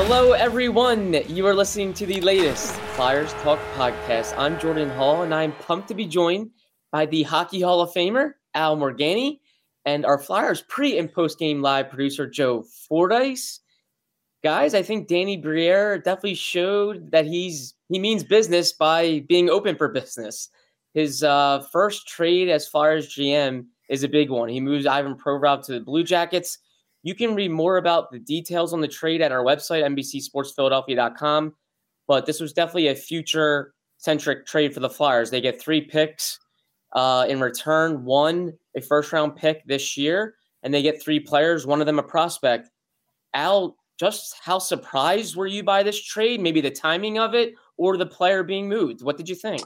Hello, everyone. You are listening to the latest Flyers Talk podcast. I'm Jordan Hall, and I'm pumped to be joined by the Hockey Hall of Famer, Al Morganti, and our Flyers pre and post game live producer, Joe Fordyce. Guys, I think Danny Briere definitely showed that he's he means business by being open for business. His uh, first trade as Flyers GM is a big one. He moves Ivan Provorov to the Blue Jackets you can read more about the details on the trade at our website, NBCSportsPhiladelphia.com. But this was definitely a future centric trade for the Flyers. They get three picks uh, in return, one a first round pick this year, and they get three players, one of them a prospect. Al, just how surprised were you by this trade? Maybe the timing of it or the player being moved? What did you think?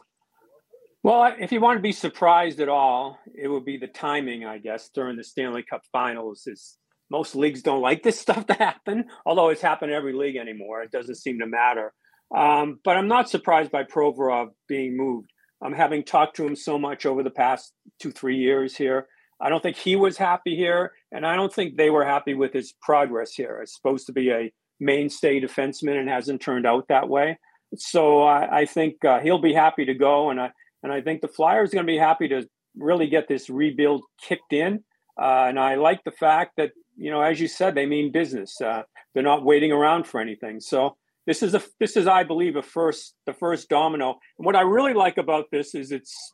Well, if you want to be surprised at all, it would be the timing, I guess, during the Stanley Cup Finals. Is most leagues don't like this stuff to happen, although it's happened in every league anymore. It doesn't seem to matter. Um, but I'm not surprised by Provorov being moved. I'm having talked to him so much over the past two, three years here. I don't think he was happy here, and I don't think they were happy with his progress here. It's supposed to be a mainstay defenseman and hasn't turned out that way. So I, I think uh, he'll be happy to go, and I and I think the Flyers are going to be happy to really get this rebuild kicked in. Uh, and I like the fact that you know, as you said, they mean business. Uh, they're not waiting around for anything. So this is a this is, I believe, a first the first domino. And what I really like about this is it's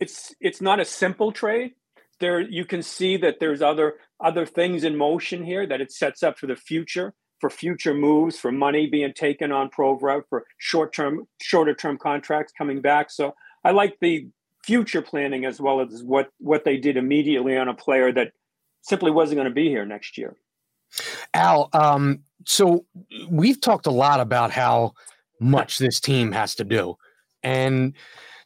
it's it's not a simple trade. There you can see that there's other other things in motion here that it sets up for the future for future moves, for money being taken on Provorov, for short term, shorter term contracts coming back. So I like the future planning as well as what what they did immediately on a player that simply wasn't going to be here next year. Al, um, so we've talked a lot about how much this team has to do, and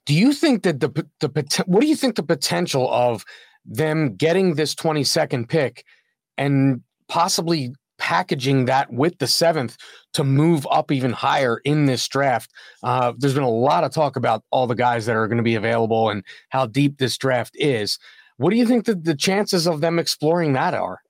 do you think that the the what do you think the potential of them getting this twenty second pick and possibly packaging that with the seventh to move up even higher in this draft. Uh, there's been a lot of talk about all the guys that are going to be available and how deep this draft is. What do you think that the chances of them exploring that are?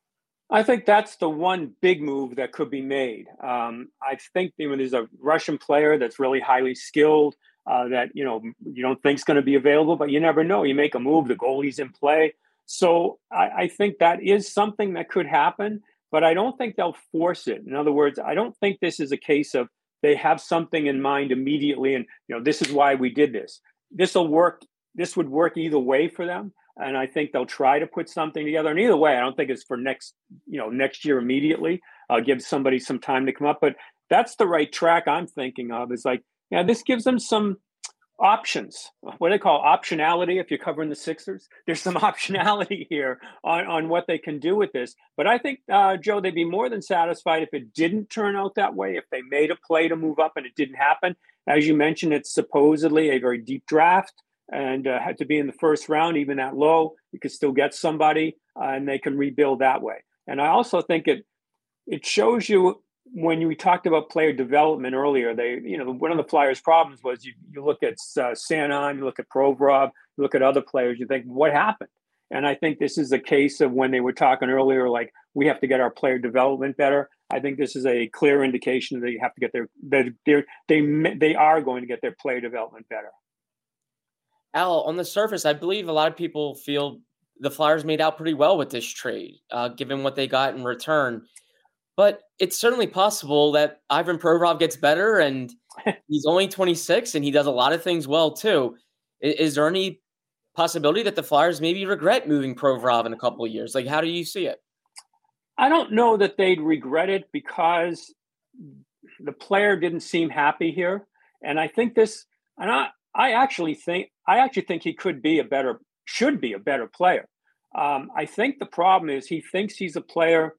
I think that's the one big move that could be made. Um, I think you know, there's a Russian player that's really highly skilled uh, that you know you don't think is going to be available, but you never know. You make a move, the goalie's in play, so I, I think that is something that could happen. But I don't think they'll force it. In other words, I don't think this is a case of they have something in mind immediately, and you know this is why we did this. This will work. This would work either way for them and I think they'll try to put something together. And either way, I don't think it's for next, you know, next year immediately. I'll give somebody some time to come up, but that's the right track I'm thinking of. Is like, yeah, this gives them some options. What do they call optionality? If you're covering the Sixers, there's some optionality here on, on what they can do with this. But I think uh, Joe, they'd be more than satisfied if it didn't turn out that way. If they made a play to move up and it didn't happen, as you mentioned, it's supposedly a very deep draft and uh, had to be in the first round, even that low, you could still get somebody, uh, and they can rebuild that way. And I also think it it shows you when you talked about player development earlier. They, you know, one of the Flyers' problems was you you look at uh, Sanheim, you look at Provorov, you look at other players, you think what happened. And I think this is a case of when they were talking earlier, like we have to get our player development better. I think this is a clear indication that you have to get their they they they are going to get their player development better. Al, on the surface, I believe a lot of people feel the Flyers made out pretty well with this trade, uh, given what they got in return. But it's certainly possible that Ivan Provorov gets better, and he's only 26, and he does a lot of things well too. Is, is, there any possibility that the Flyers maybe regret moving Provorov in a couple of years? Like, how do you see it? I don't know that they'd regret it because the player didn't seem happy here, and I think this. And I, I actually think I actually think he could be a better, should be a better player. Um, I think the problem is he thinks he's a player,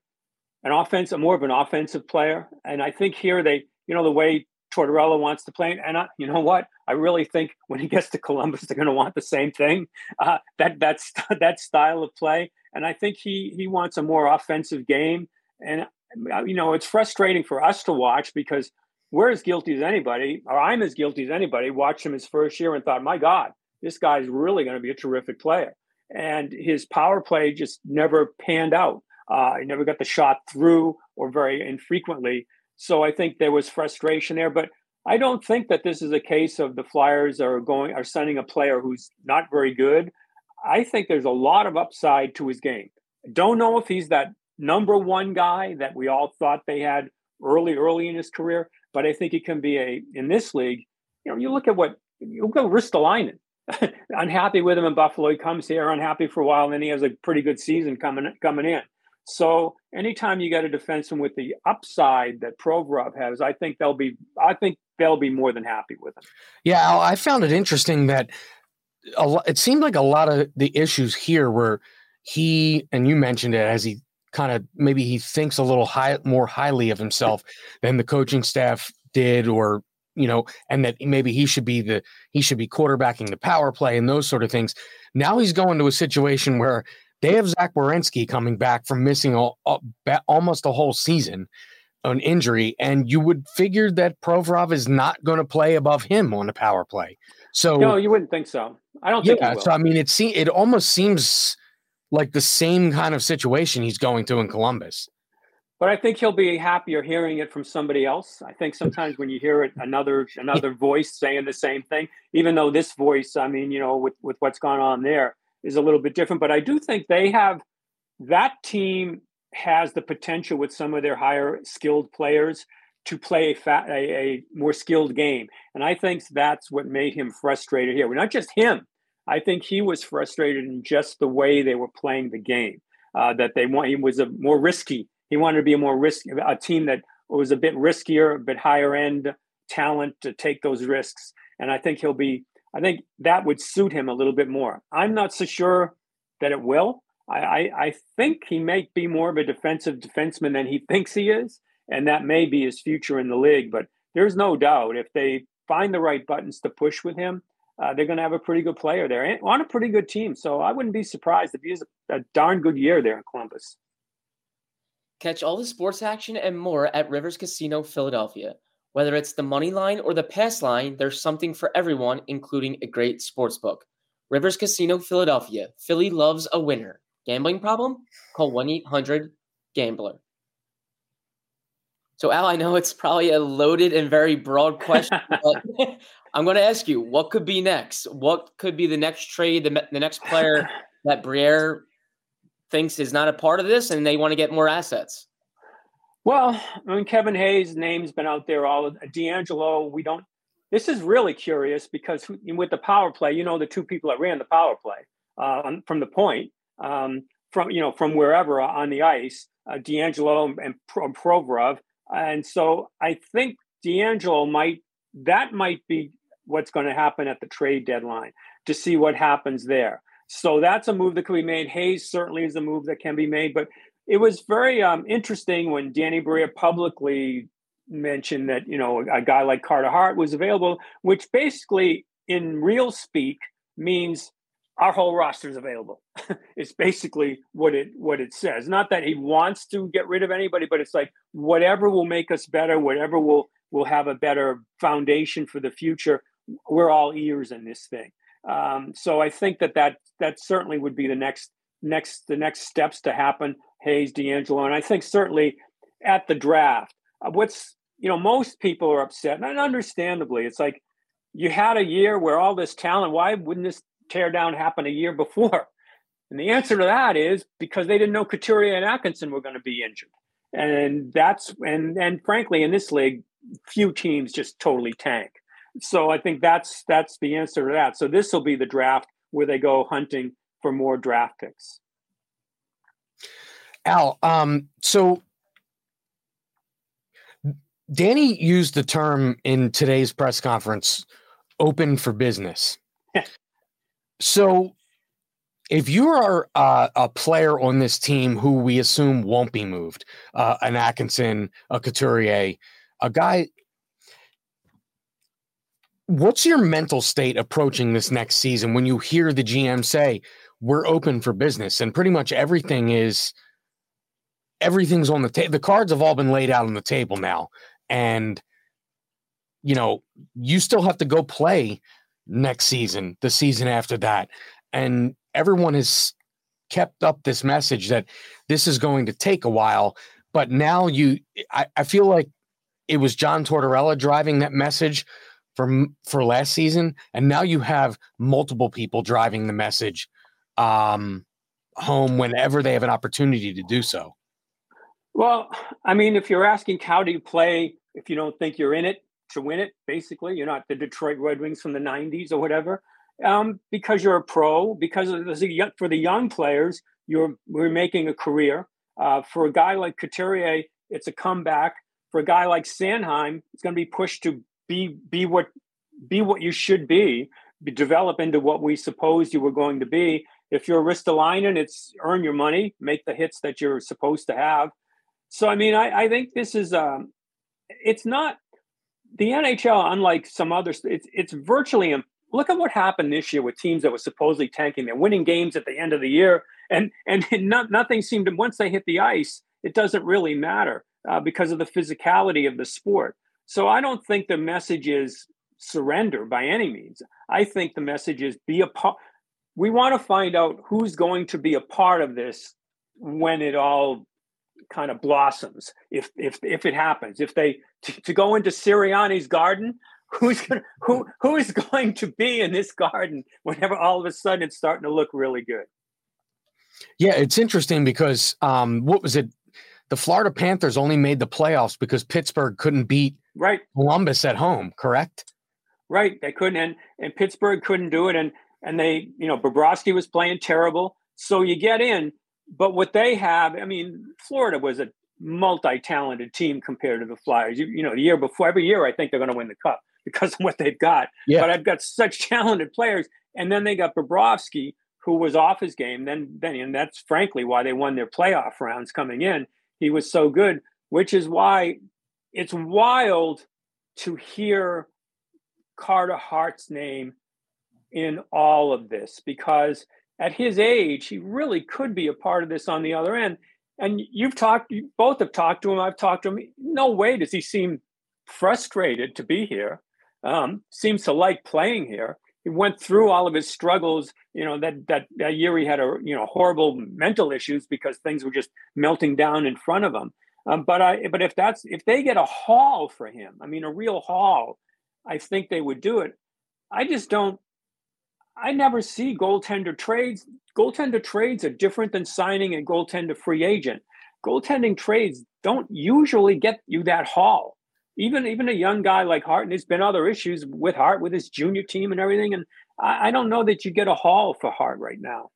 an offensive, more of an offensive player, and I think here they, you know, the way Tortorella wants to play, and I, you know what, I really think when he gets to Columbus, they're going to want the same thing. Uh, that that's that style of play, and I think he he wants a more offensive game, and uh, you know, it's frustrating for us to watch because we're as guilty as anybody, or I'm as guilty as anybody. Watched him his first year and thought, my God, this guy's really going to be a terrific player. And his power play just never panned out. Uh, he never got the shot through or very infrequently. So I think there was frustration there. But I don't think that this is a case of the Flyers are going are sending a player who's not very good. I think there's a lot of upside to his game. Don't know if he's that number one guy that we all thought they had early, early in his career, but I think it can be a in this league. You know, you look at what you at Ristolainen. unhappy with him in Buffalo. He comes here unhappy for a while, and then he has a pretty good season coming coming in. So anytime you get a defenseman with the upside that Provorov has, I think they'll be I think they'll be more than happy with him. Yeah, I found it interesting that a it seemed like a lot of the issues here were he and you mentioned it as he kind of maybe he thinks a little high more highly of himself than the coaching staff did or you know, and that maybe he should be the he should be quarterbacking the power play and those sort of things. Now he's going to a situation where they have Zach Werenski coming back from missing all, almost a whole season an injury, and you would figure that Provorov is not going to play above him on the power play. So no, you wouldn't think so. I don't think. Yeah, so I mean, it se- it almost seems like the same kind of situation he's going through in Columbus but I think he'll be happier hearing it from somebody else. I think sometimes when you hear it, another another voice saying the same thing, even though this voice, I mean, you know, with with what's gone on there, is a little bit different. But I do think they have that team has the potential with some of their higher skilled players to play a, fat, a, a more skilled game, and I think that's what made him frustrated here. We're well, not just him. I think he was frustrated in just the way they were playing the game. Uh, that they want he was a more risky he wanted to be a more risk, a team that was a bit riskier, a bit higher end talent to take those risks. And I think he'll be. I think that would suit him a little bit more. I'm not so sure that it will. I, I, I think he may be more of a defensive defenseman than he thinks he is, and that may be his future in the league. But there's no doubt if they find the right buttons to push with him, uh, they're going to have a pretty good player there and on a pretty good team. So I wouldn't be surprised if he has a, darn good year there in Columbus. Catch all the sports action and more at Rivers Casino Philadelphia. Whether it's the money line or the pass line, there's something for everyone, including a great sports book. Rivers Casino Philadelphia. Philly loves a winner. Gambling problem? Call 1 800 Gambler. So, Al, I know it's probably a loaded and very broad question, but I'm going to ask you what could be next? What could be the next trade, the, the next player that Briere thinks is not a part of this and they want to get more assets? Well, I mean, Kevin Hayes' name's been out there all DeAngelo, We don't. This is really curious because with the power play, you know, the two people that ran the power play uh, from the point, um, from you know, from wherever on the ice, uh, DeAngelo and Provorov, and so I think DeAngelo might that might be what's going to happen at the trade deadline to see what happens there. So that's a move that could be made. Hayes certainly is a move that can be made, but it was very um, interesting when Danny Briere publicly mentioned that you know a guy like Carter Hart was available, which basically, in real speak, means our whole roster is available. it's basically what it what it says. Not that he wants to get rid of anybody, but it's like whatever will make us better, whatever will will have a better foundation for the future. We're all ears in this thing. Um, so I think that that that certainly would be the next next the next steps to happen. Hayes, DeAngelo, and I think certainly at the draft, uh, what's you know most people are upset, and understandably, it's like you had a year where all this talent. Why wouldn't this tear down happen a year before? And the answer to that is because they didn't know Couturier and Atkinson were going to be injured, and that's and and frankly, in this league, few teams just totally tank. So I think that's that's the answer to that. So this will be the draft where they go hunting for more draft picks. Al, um, so Danny used the term in today's press conference, "open for business." so if you are uh, a player on this team who we assume won't be moved, uh, an Atkinson, a Couturier, a guy, what's your mental state approaching this next season when you hear the GM say, we're open for business and pretty much everything is everything's on the table the cards have all been laid out on the table now and you know you still have to go play next season the season after that and everyone has kept up this message that this is going to take a while. But now you, I, I feel like it was John Tortorella driving that message for for last season, and now you have multiple people driving the message um, home whenever they have an opportunity to do so. Well, I mean, if you're asking how do you play if you don't think you're in it to win it, basically, you're not the Detroit Red Wings from the '90s or whatever um, because you're a pro, because the, for the young players, you're we're making a career. Uh, for a guy like Couturier, it's a comeback. For a guy like Sanheim, it's going to be pushed to be be what be what you should be, be develop into what we supposed you were going to be. If you're Ristolainen, it's earn your money, make the hits that you're supposed to have. So I mean, I, I think this is um, it's not the NHL, unlike some others, it's it's virtually look at what happened this year with teams that were supposedly tanking. They're winning games at the end of the year, and and not, nothing seemed to. Once they hit the ice, it doesn't really matter uh, because of the physicality of the sport. So I don't think the message is surrender by any means. I think the message is be a part. We want to find out who's going to be a part of this when it all kind of blossoms. If if if it happens, if they to, to go into Sirianni's garden, who's going who who is going to be in this garden whenever all of a sudden it's starting to look really good yeah it's interesting because um what was it the florida panthers only made the playoffs because pittsburgh couldn't beat right columbus at home correct right they couldn't and and pittsburgh couldn't do it and and they you know Bobrovsky was playing terrible so you get in but what they have i mean florida was a multi-talented team compared to the flyers you, you know the year before every year i think they're going to win the cup because of what they've got. Yeah. But I've got such talented players. And then they got Bobrovsky, who was off his game. Then, then, and that's frankly why they won their playoff rounds coming in. He was so good, which is why it's wild to hear Carter Hart's name in all of this because at his age, he really could be a part of this on the other end. And you've talked, you both have talked to him. I've talked to him. No way does he seem frustrated to be here um, seems to like playing here. He went through all of his struggles. You know that that that year he had a you know horrible mental issues because things were just melting down in front of him. Um, but I but if that's if they get a haul for him, I mean a real haul, I think they would do it. I just don't. I never see goaltender trades. Goaltender trades are different than signing a goaltender free agent. Goaltending trades don't usually get you that haul even even a young guy like Hart, and there's been other issues with Hart with his junior team and everything. And I, I don't know that you get a haul for Hart right now.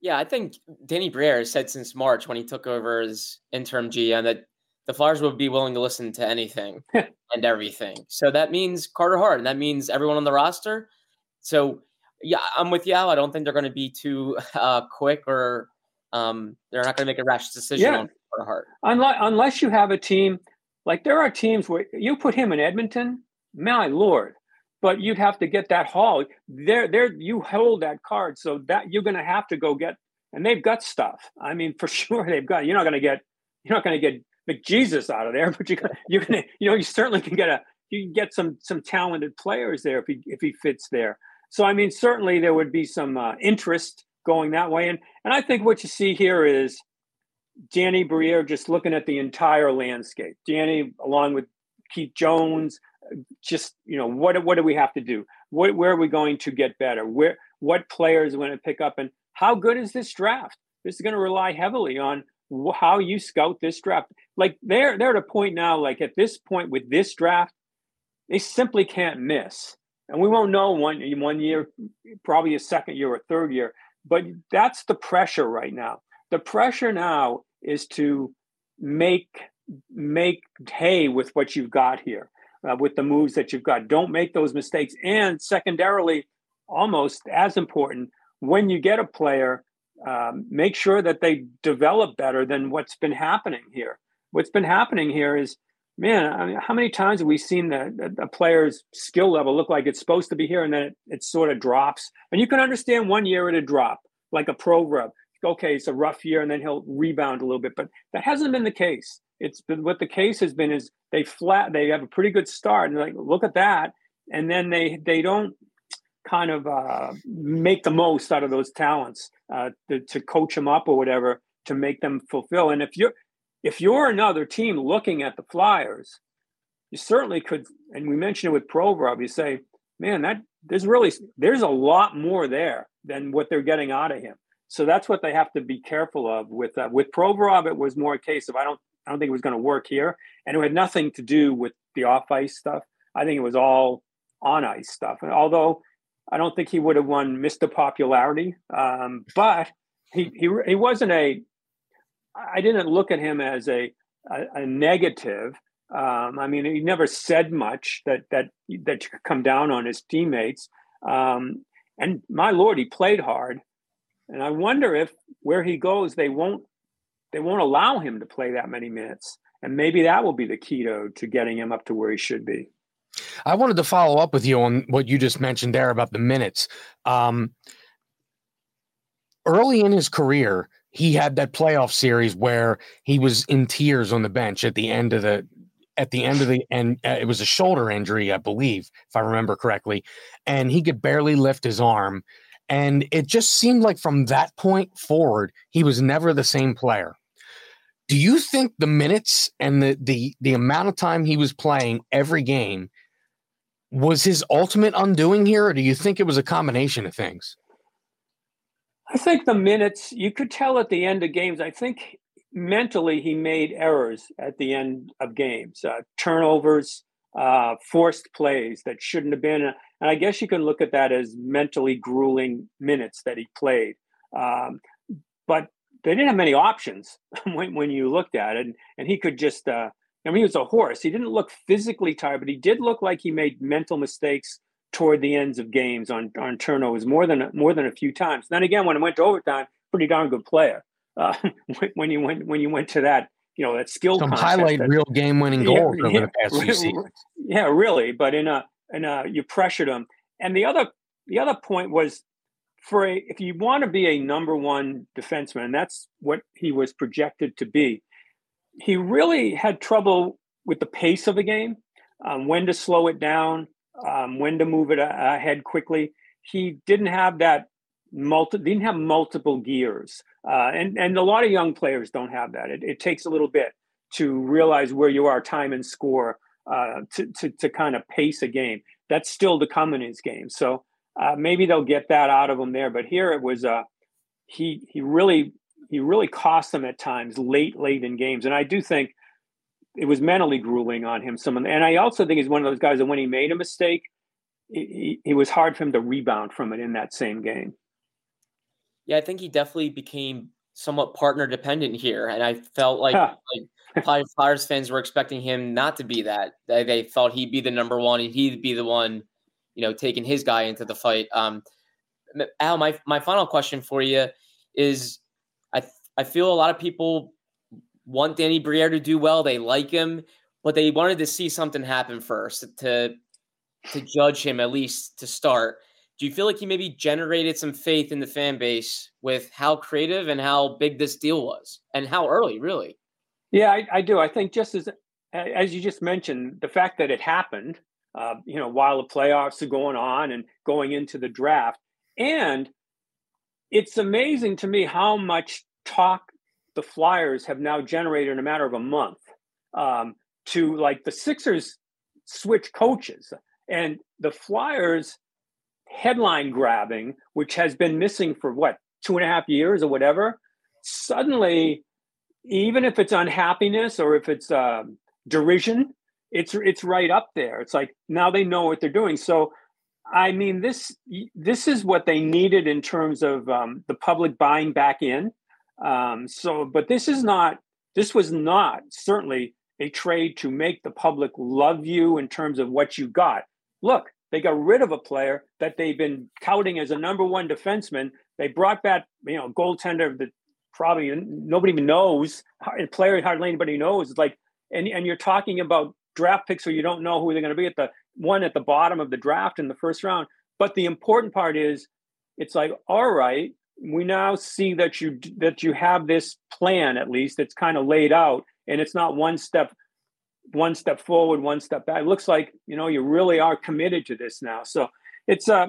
Yeah, I think Danny Briere said since March when he took over as interim GM that the Flyers would be willing to listen to anything and everything. So that means Carter Hart, and that means everyone on the roster. So yeah, I'm with you. Al. I don't think they're going to be too uh, quick or um, they're not going to make a rash decision yeah. on Carter Hart. Unless, unless you have a team like there are teams where you put him in Edmonton, my lord, but you'd have to get that haul. There, there, you hold that card, so that you're going to have to go get, and they've got stuff. I mean, for sure they've got. You're not going to get, you're not going to get McJesus out of there, but you, you're going to, you know, you certainly can get a, you can get some some talented players there if he if he fits there. So I mean, certainly there would be some uh, interest going that way, and and I think what you see here is Danny Briere just looking at the entire landscape. Danny, along with Keith Jones, just you know what what do we have to do? What, where are we going to get better? Where what players are going to pick up, and how good is this draft? This is going to rely heavily on how you scout this draft. Like they're they're at a point now. Like at this point with this draft, they simply can't miss. And we won't know one one year, probably a second year or third year. But that's the pressure right now. The pressure now is to make make hay with what you've got here, uh, with the moves that you've got. Don't make those mistakes. And secondarily, almost as important, when you get a player, um, make sure that they develop better than what's been happening here. What's been happening here is, man, I mean, how many times have we seen the, the, player's skill level look like it's supposed to be here and then it, it sort of drops? And you can understand one year it'd drop, like a Provorov. Okay, it's a rough year and then he'll rebound a little bit, but that hasn't been the case. It's been what the case has been is they flat, they have a pretty good start and like, look at that. And then they, they don't kind of uh, make the most out of those talents uh, to, to coach them up or whatever to make them fulfill. And if you're if you're another team looking at the Flyers, you certainly could. And we mentioned it with Provorov. You say, man, that there's really there's a lot more there than what they're getting out of him. So that's what they have to be careful of. With uh, with Provorov, it was more a case of I don't I don't think it was going to work here, and it had nothing to do with the off ice stuff. I think it was all on ice stuff. And although I don't think he would have won Mr. Popularity, um, but he, he he wasn't a. I didn't look at him as a a, a negative. Um, I mean, he never said much that that that you could come down on his teammates. Um, and my lord, he played hard. And I wonder if where he goes, they won't they won't allow him to play that many minutes. And maybe that will be the key to, to getting him up to where he should be. I wanted to follow up with you on what you just mentioned there about the minutes. Um, early in his career, he had that playoff series where he was in tears on the bench at the end of the at the end of the and uh, it was a shoulder injury, I believe, if I remember correctly, and he could barely lift his arm. And it just seemed like from that point forward, he was never the same player. Do you think the minutes and the the the amount of time he was playing every game was his ultimate undoing here, or do you think it was a combination of things? I think the minutes you could tell at the end of games. I think mentally he made errors at the end of games, uh, turnovers, uh, forced plays that shouldn't have been. And I guess you can look at that as mentally grueling minutes that he played. Um, but they didn't have many options when, when you looked at it, and, and he could just uh, I mean, he was a horse. He didn't look physically tired, but he did look like he made mental mistakes toward the ends of games on on turnovers more than more than a few times. Then again, when it went to overtime, pretty darn good player. Uh, when you went when you went to that, you know, that skill some highlight that, real game winning goals yeah, over yeah, the past few seasons. Yeah, really. But in a in a you pressured him. And the other the other point was for a if you want to be a number one defenseman, and that's what he was projected to be he really had trouble with the pace of the game, um, when to slow it down, um, when to move it ahead quickly. He didn't have that multi didn't have multiple gears, uh, and and a lot of young players don't have that. It, it, takes a little bit to realize where you are, time and score, uh, to, to to kind of pace a game. That's still the come in his game. So uh, maybe they'll get that out of him there. But here it was. Uh, he he really he really cost them at times late, late in games. And I do think it was mentally grueling on him. Some, and I also think he's one of those guys that when he made a mistake, it, it was hard for him to rebound from it in that same game. Yeah, I think he definitely became somewhat partner dependent here, and I felt like like Flyers fans were expecting him not to be that. They, they thought he'd be the number one, and he'd be the one, you know, taking his guy into the fight. Um, Al, my my final question for you is I I feel a lot of people want Danny Briere to do well. They like him, but they wanted to see something happen first to to judge him at least to start. Do you feel like he maybe generated some faith in the fan base with how creative and how big this deal was, and how early, really? Yeah, I, I do. I think just as as you just mentioned, the fact that it happened, uh, you know, while the playoffs are going on and going into the draft, and it's amazing to me how much talk the Flyers have now generated in a matter of a month um, to like the Sixers switch coaches and the Flyers headline grabbing, which has been missing for what two and a half years or whatever. Suddenly, even if it's unhappiness or if it's uh, derision, it's it's right up there. It's like now they know what they're doing. So I mean, this this is what they needed in terms of um, the public buying back in. Um, so, but this is not. This was not certainly a trade to make the public love you in terms of what you got. Look, they got rid of a player that they've been touting as a number one defenseman They brought back, you know, goaltender that probably nobody even knows, a player hardly anybody knows. It's like, and, and you're talking about draft picks where you don't know who they're going to be at the one at the bottom of the draft in the first round. But the important part is, it's like, all right, we now see that you that you have this plan at least it's kind of laid out and it's not one step one step forward one step back it looks like you know you really are committed to this now so it's uh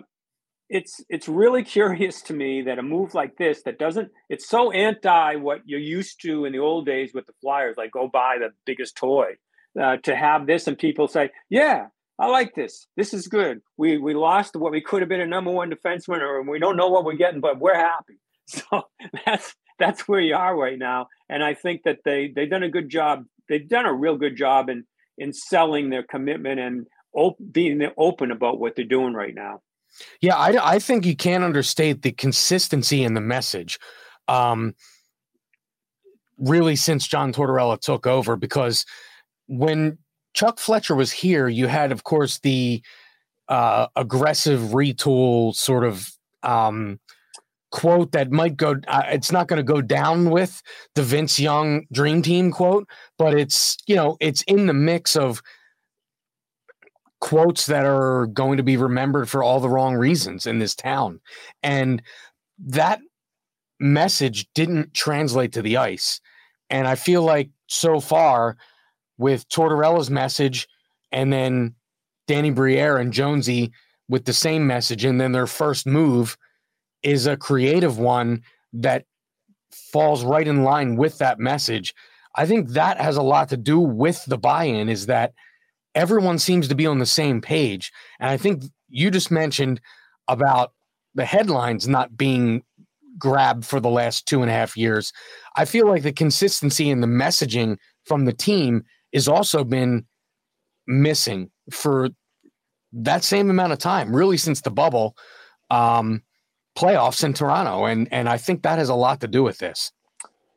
it's it's really curious to me that a move like this that doesn't it's so anti what you're used to in the old days with the flyers like go buy the biggest toy uh, to have this and people say yeah I like this. This is good. We we lost what we could have been a number one defenseman, or we don't know what we're getting, but we're happy. So that's that's where you are right now. And I think that they they've done a good job. They've done a real good job in in selling their commitment and op- being open about what they're doing right now. Yeah, I, I think you can't understate the consistency in the message. Um, really, since John Tortorella took over, because when Chuck Fletcher was here, you had, of course, the uh, aggressive retool sort of um, quote that might go. Uh, it's not going to go down with the Vince Young Dream Team quote, but it's you know it's in the mix of quotes that are going to be remembered for all the wrong reasons in this town, and that message didn't translate to the ice, and I feel like so far with Tortorella's message and then Danny Briere and Jonesy with the same message. And then their first move is a creative one that falls right in line with that message. I think that has a lot to do with the buy in, is that everyone seems to be on the same page. And I think you just mentioned about the headlines not being grabbed for the last two and a half years. I feel like the consistency in the messaging from the team has also been missing for that same amount of time, really since the bubble um, playoffs in Toronto, and and I think that has a lot to do with this.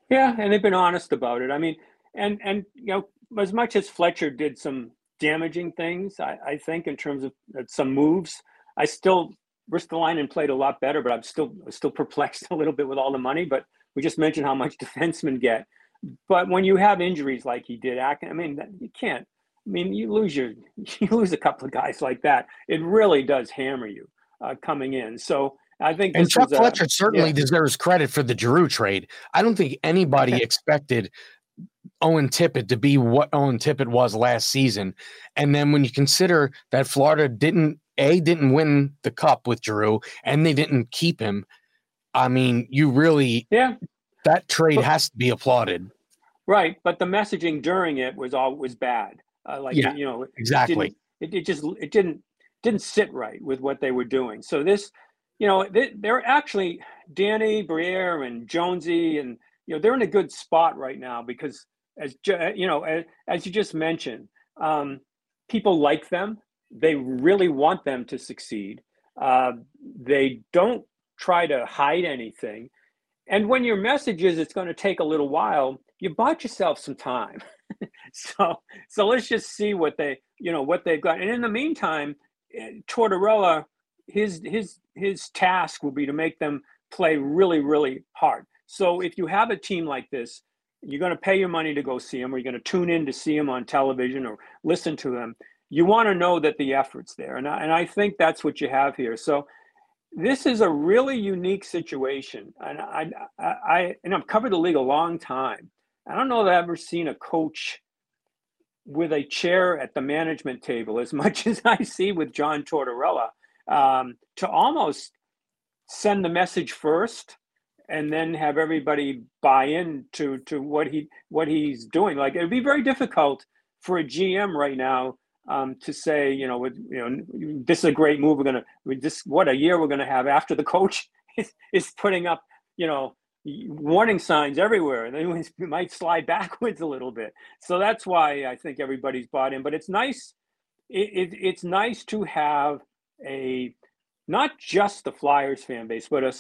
Yeah, and they've been honest about it. I mean, and and you know, as much as Fletcher did some damaging things, I, I think in terms of uh, some moves, I still Ristolainen played a lot better, but I'm still still perplexed a little bit with all the money. But we just mentioned how much defensemen get. But when you have injuries like he did, I mean, you can't. I mean, you lose your you lose a couple of guys like that. It really does hammer you uh, coming in. So I think and Chuck Fletcher a, certainly yeah. deserves credit for the Giroux trade. I don't think anybody expected Owen Tippett to be what Owen Tippett was last season. And then when you consider that Florida didn't a didn't win the cup with Giroux and they didn't keep him, I mean, you really yeah that trade but, has to be applauded. Right, but the messaging during it was all was bad. Uh, like yeah, you know, exactly. It, it, just it didn't didn't sit right with what they were doing. So this, you know, they, they're actually Danny Briere and Jonesy, and you know they're in a good spot right now because as you know, as, as you just mentioned, um, people like them. They really want them to succeed. Uh, they don't try to hide anything. And when your message is it's going to take a little while, you bought yourself some time. so so let's just see what they you know what they've got. And in the meantime, eh, Tortorella, his his his task will be to make them play really really hard. So if you have a team like this, you're going to pay your money to go see them, or you're going to tune in to see them on television or listen to them. You want to know that the effort's there, and I, and I think that's what you have here. So this is a really unique situation, and I, I, I, and I've covered the league a long time. I don't know that I've ever seen a coach with a chair at the management table as much as I see with John Tortorella um, to almost send the message first and then have everybody buy in to to what he what he's doing. Like it'd be very difficult for a GM right now um, to say, you know, with, you know, this is a great move. We're gonna this what a year we're gonna have after the coach is, is putting up, you know, warning signs everywhere, and then we might slide backwards a little bit. So that's why I think everybody's bought in. But it's nice. It, it, it's nice to have a not just the Flyers fan base, but a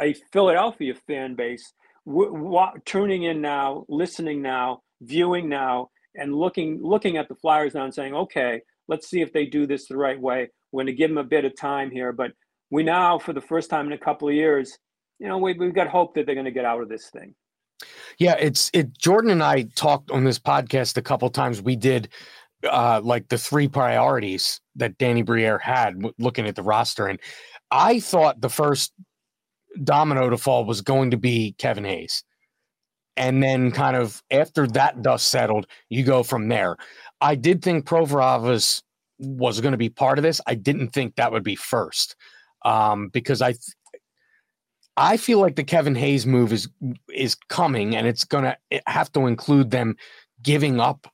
a Philadelphia fan base w- w- tuning in now, listening now, viewing now, and looking looking at the Flyers now and saying, okay, let's see if they do this the right way. We're going to give them a bit of time here, but we now, for the first time in a couple of years, you know, we, we've got hope that they're going to get out of this thing. Yeah, it's it. Jordan and I talked on this podcast a couple times. We did uh like the three priorities that Danny Briere had looking at the roster, and I thought the first domino to fall was going to be Kevin Hayes. And then, kind of after that dust settled, you go from there. I did think Provorov was, was going to be part of this. I didn't think that would be first um, because I I feel like the Kevin Hayes move is is coming, and it's going to have to include them giving up,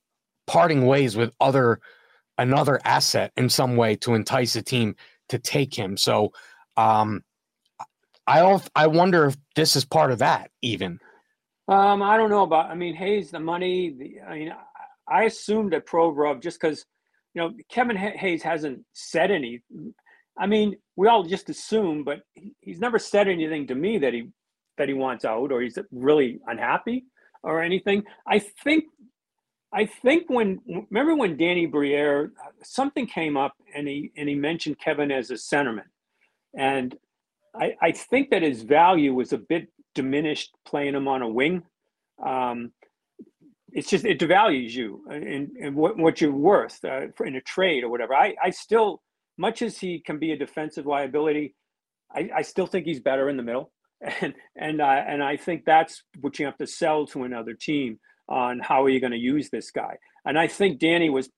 parting ways with other another asset in some way to entice a team to take him. So um, I I wonder if this is part of that even. Um, I don't know about. I mean, Hayes, the money. The, I mean, I assumed that Provorov just because you know Kevin Hayes hasn't said any. I mean, we all just assume, but he's never said anything to me that he that he wants out or he's really unhappy or anything. I think I think when remember when Danny Briere something came up and he and he mentioned Kevin as a centerman, and I, I think that his value was a bit diminished playing him on a wing. Um, it's just it devalues you and, and what, what you're worth uh, in a trade or whatever. I, I still, much as he can be a defensive liability, I, I still think he's better in the middle, and and uh, and I think that's what you have to sell to another team on how are you going to use this guy. And I think Danny was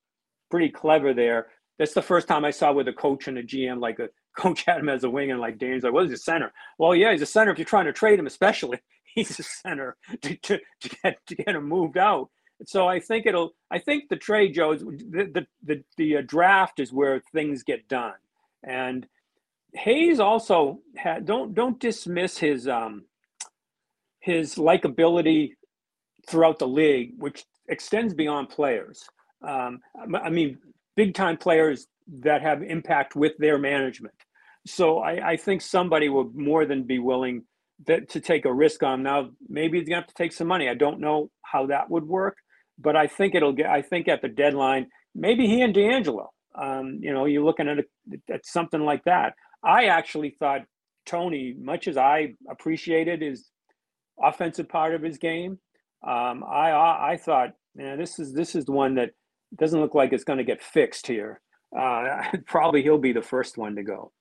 pretty clever there. That's the first time I saw with a coach and a GM like a coach had him as a wing and like Dane's like, well, he's a center. Well, yeah, he's a center if you're trying to trade him, especially. He's a center to, to, to get to get him moved out. So I think it'll. I think the trade, Joe, the the the, the uh, draft is where things get done, and Hayes also had don't don't dismiss his um his likability throughout the league, which extends beyond players. Um, I mean, big time players that have impact with their management. So I, I think somebody will more than be willing that, to take a risk on. Now, maybe he's gonna have to take some money. I don't know how that would work, but I think it'll get. I think at the deadline, maybe he and DeAngelo. Um, you know, you're looking at a, at something like that. I actually thought Tony, much as I appreciated his offensive part of his game, um, I, I I thought, man, this is this is the one that doesn't look like it's going to get fixed here uh, probably he'll be the first one to go.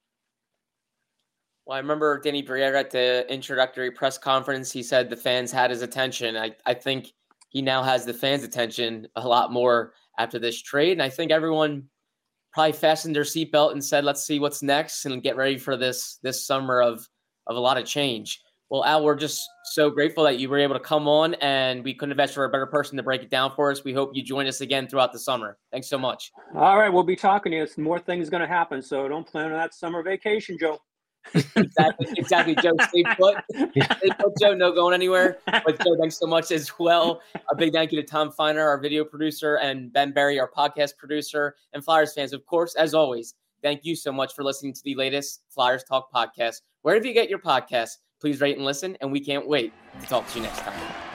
Well, I remember Danny Briere at the introductory press conference. He said the fans had his attention. I, I think he now has the fans' attention a lot more after this trade. And I think everyone probably fastened their seatbelt and said, let's see what's next and get ready for this this summer of of a lot of change. Well, Al, we're just so grateful that you were able to come on and we couldn't have asked for a better person to break it down for us. We hope you join us again throughout the summer. Thanks so much. All right. We'll be talking to you. More things going to happen. So don't plan on that summer vacation, Joe. exactly, exactly, Joe. Stay put. Stay put, Joe. No going anywhere. But Joe, thanks so much as well. A big thank you to Tom Feiner, our video producer, and Ben Berry, our podcast producer, and Flyers fans, of course, as always. Thank you so much for listening to the latest Flyers Talk podcast. Wherever you get your podcasts, Please rate and listen, and we can't wait to talk to you next time.